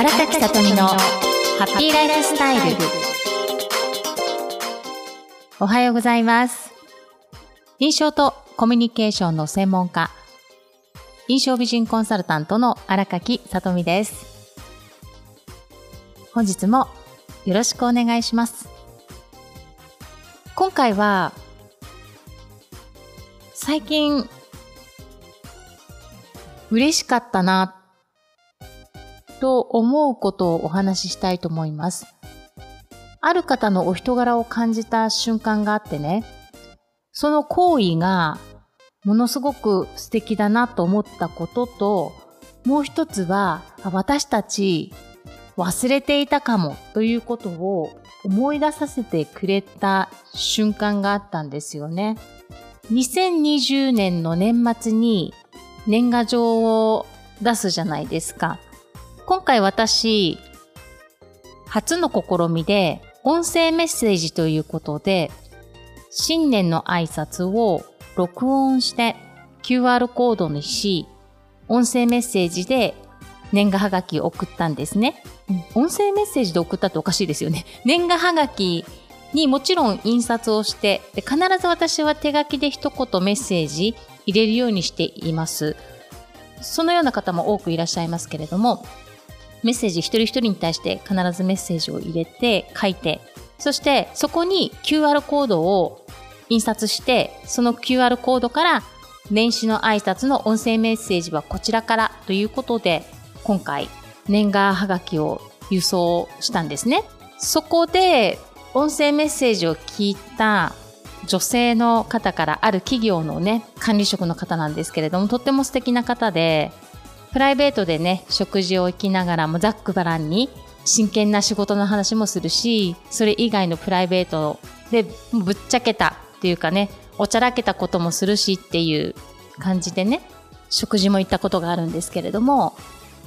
荒垣さとみのハッピーライフスタイル。おはようございます。印象とコミュニケーションの専門家印象美人コンサルタントの荒垣さとみです。本日もよろしくお願いします。今回は最近嬉しかったなと思うことをお話ししたいと思います。ある方のお人柄を感じた瞬間があってね、その行為がものすごく素敵だなと思ったことと、もう一つは私たち忘れていたかもということを思い出させてくれた瞬間があったんですよね。2020年の年末に年賀状を出すじゃないですか。今回私、初の試みで、音声メッセージということで、新年の挨拶を録音して QR コードにし、音声メッセージで年賀はがきを送ったんですね。音声メッセージで送ったっておかしいですよね。年賀はがきにもちろん印刷をしてで、必ず私は手書きで一言メッセージ入れるようにしています。そのような方も多くいらっしゃいますけれども、メッセージ一人一人に対して必ずメッセージを入れて書いてそしてそこに QR コードを印刷してその QR コードから年始の挨拶の音声メッセージはこちらからということで今回年賀はがきを輸送したんですね。そこで音声メッセージを聞いた女性の方からある企業のね管理職の方なんですけれどもとっても素敵な方でプライベートでね、食事を行きながらもざっくばらんに真剣な仕事の話もするし、それ以外のプライベートでぶっちゃけたっていうかね、おちゃらけたこともするしっていう感じでね、食事も行ったことがあるんですけれども、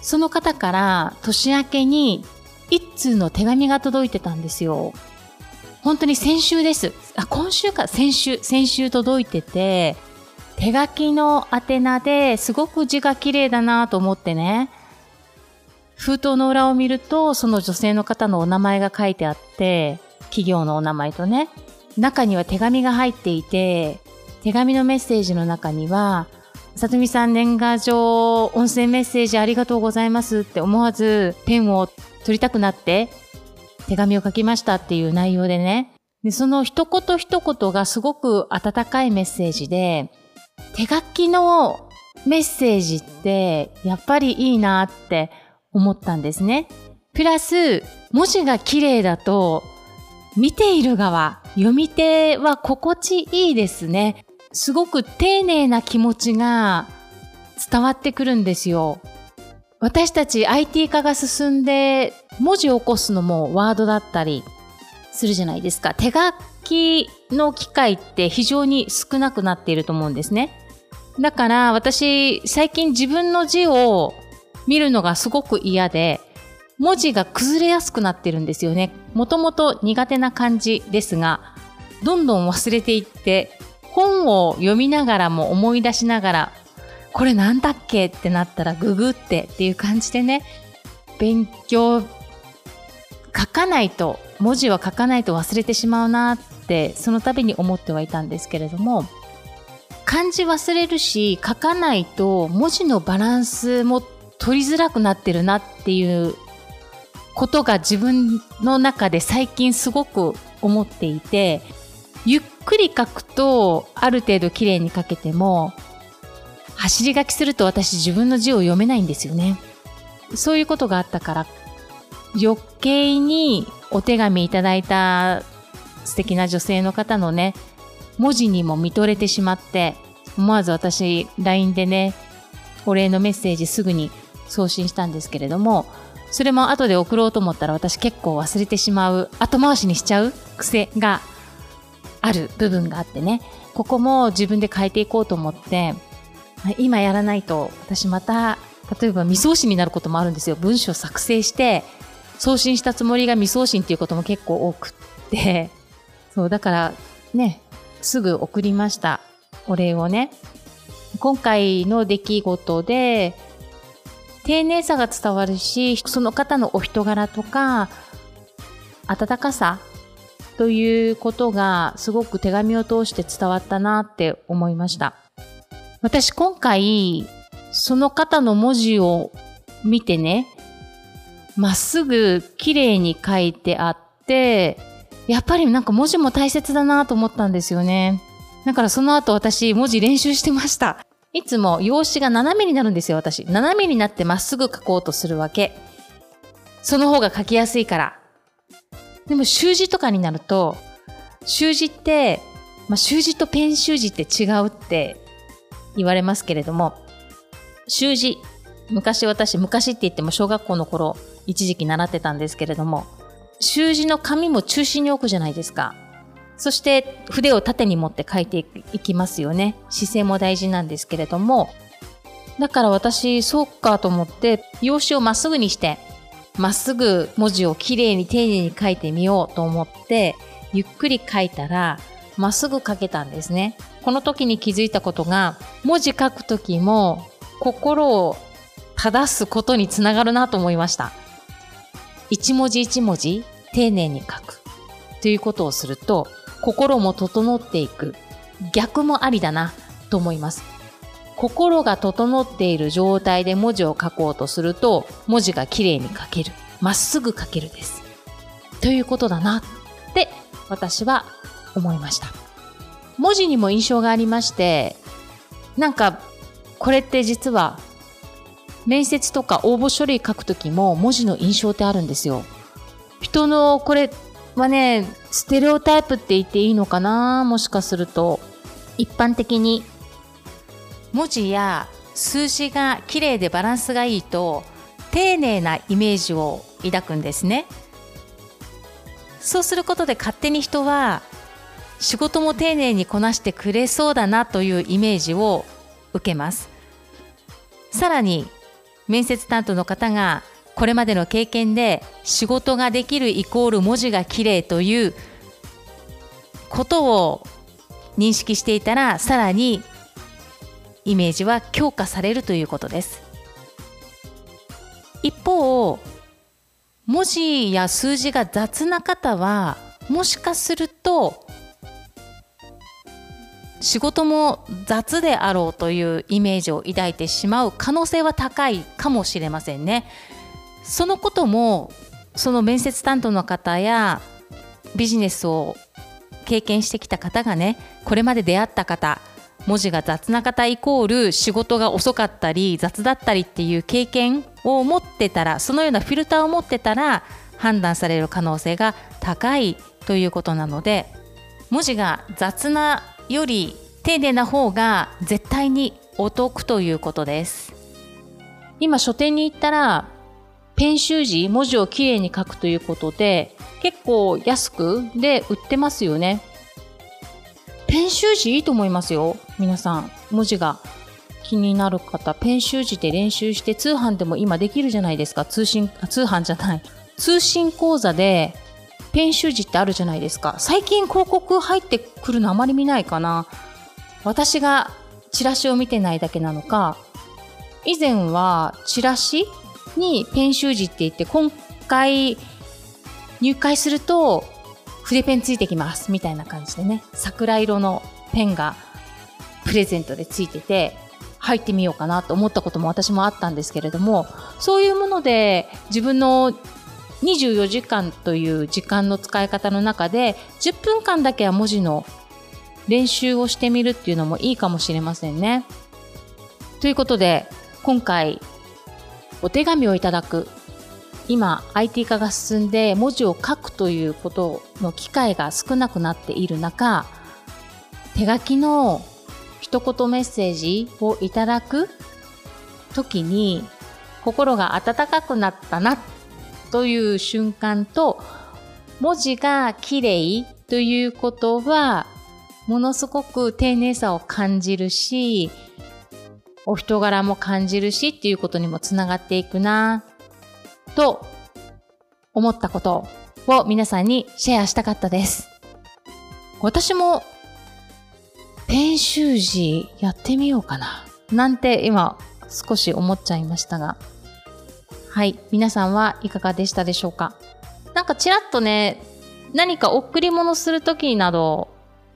その方から年明けに一通の手紙が届いてたんですよ。本当に先週です。あ、今週か、先週、先週届いてて、手書きの宛名ですごく字が綺麗だなと思ってね、封筒の裏を見ると、その女性の方のお名前が書いてあって、企業のお名前とね、中には手紙が入っていて、手紙のメッセージの中には、さとみさん年賀状、音声メッセージありがとうございますって思わずペンを取りたくなって手紙を書きましたっていう内容でね。でその一言一言がすごく温かいメッセージで、手書きのメッセージってやっぱりいいなって思ったんですね。プラス、文字が綺麗だと、見ている側、読み手は心地いいですね。すごく丁寧な気持ちが伝わってくるんですよ。私たち IT 化が進んで文字を起こすのもワードだったりするじゃないですか。手書きの機会って非常に少なくなっていると思うんですね。だから私最近自分の字を見るのがすごく嫌で文字が崩れやすくなってるんですよね。もともと苦手な感じですがどんどん忘れていって本を読みながらも思い出しながらこれなんだっけってなったらググってっていう感じでね勉強書かないと文字は書かないと忘れてしまうなってその度に思ってはいたんですけれども漢字忘れるし書かないと文字のバランスも取りづらくなってるなっていうことが自分の中で最近すごく思っていてゆっくり書くとある程度綺麗に書けても走り書きすると私自分の字を読めないんですよね。そういうことがあったから余計にお手紙いただいた素敵な女性の方のね文字にも見とれてしまって思わず私 LINE でねお礼のメッセージすぐに送信したんですけれどもそれも後で送ろうと思ったら私結構忘れてしまう後回しにしちゃう癖がある部分があってね。ここも自分で変えていこうと思って今やらないと私また例えば未送信になることもあるんですよ。文章作成して送信したつもりが未送信っていうことも結構多くって。そうだからねすぐ送りました。お礼をね。今回の出来事で丁寧さが伝わるし、その方のお人柄とか、温かさということがすごく手紙を通して伝わったなって思いました。私今回、その方の文字を見てね、まっすぐ綺麗に書いてあって、やっぱりなんか文字も大切だなと思ったんですよね。だからその後私文字練習してました。いつも用紙が斜めになるんですよ、私。斜めになってまっすぐ書こうとするわけ。その方が書きやすいから。でも習字とかになると、習字って、まあ、習字とペン習字って違うって言われますけれども、習字、昔私、昔って言っても小学校の頃、一時期習ってたんですけれども、習字の紙も中心に置くじゃないですか。そして筆を縦に持って書いていきますよね。姿勢も大事なんですけれども。だから私、そうかと思って、用紙をまっすぐにして、まっすぐ文字をきれいに丁寧に書いてみようと思って、ゆっくり書いたら、まっすぐ書けたんですね。この時に気づいたことが、文字書く時も心を正すことにつながるなと思いました。一文字一文字丁寧に書く。ということをすると心も整っていく。逆もありだなと思います。心が整っている状態で文字を書こうとすると文字がきれいに書ける。まっすぐ書けるです。ということだなって私は思いました。文字にも印象がありましてなんかこれって実は面接とか応募書類書くときも文字の印象ってあるんですよ。人のこれはね、ステレオタイプって言っていいのかな？もしかすると。一般的に文字や数字が綺麗でバランスがいいと丁寧なイメージを抱くんですね。そうすることで勝手に人は仕事も丁寧にこなしてくれそうだなというイメージを受けます。さらに面接担当の方がこれまでの経験で仕事ができるイコール文字がきれいということを認識していたらさらにイメージは強化されるということです。一方文字や数字が雑な方はもしかすると仕事も雑であろうというイメージを抱いてしまう可能性は高いかもしれませんね。そのこともその面接担当の方やビジネスを経験してきた方がねこれまで出会った方文字が雑な方イコール仕事が遅かったり雑だったりっていう経験を持ってたらそのようなフィルターを持ってたら判断される可能性が高いということなので文字が雑なより丁寧な方が絶対にお得ということです。今書店に行ったらペン習字文字をきれいに書くということで結構安くで売ってますよね。ペン習字いいと思いますよ。皆さん文字が気になる方ペン習字で練習して通販でも今できるじゃないですか通信通販じゃない通信講座でペン習字ってあるじゃないですか。最近広告入ってくるのあまり見ないかな。私がチラシを見てないだけなのか、以前はチラシにペン習字って言って、今回入会すると筆ペンついてきますみたいな感じでね、桜色のペンがプレゼントでついてて、入ってみようかなと思ったことも私もあったんですけれども、そういうもので自分の24時間という時間の使い方の中で10分間だけは文字の練習をしてみるっていうのもいいかもしれませんね。ということで今回お手紙をいただく今 IT 化が進んで文字を書くということの機会が少なくなっている中手書きの一言メッセージをいただく時に心が温かくなったなっという瞬間と文字が綺麗ということはものすごく丁寧さを感じるしお人柄も感じるしっていうことにもつながっていくなと思ったことを皆さんにシェアしたかったです。私もペン習字やってみようかななんて今少し思っちゃいましたがはい。皆さんはいかがでしたでしょうか？なんかちらっとね、何か贈り物するときなど、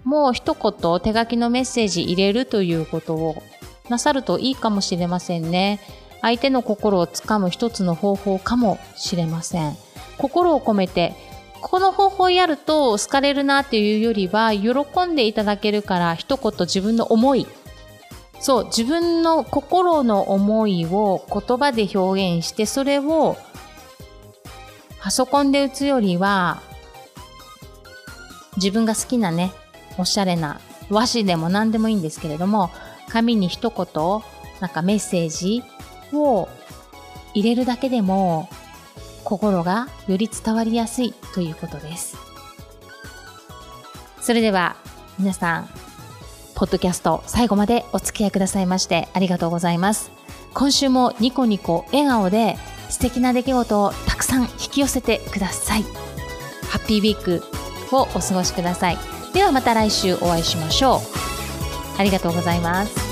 もう一言手書きのメッセージ入れるということをなさるといいかもしれませんね。相手の心をつかむ一つの方法かもしれません。心を込めて、この方法やると好かれるなっていうよりは、喜んでいただけるから一言自分の思い、そう、自分の心の思いを言葉で表現して、それをパソコンで打つよりは、自分が好きなね、おしゃれな和紙でも何でもいいんですけれども、紙に一言、なんかメッセージを入れるだけでも、心がより伝わりやすいということです。それでは、皆さん、ポッドキャスト最後までお付き合いくださいましてありがとうございます。今週もニコニコ笑顔で素敵な出来事をたくさん引き寄せてください。ハッピーウィークをお過ごしください。ではまた来週お会いしましょう。ありがとうございます。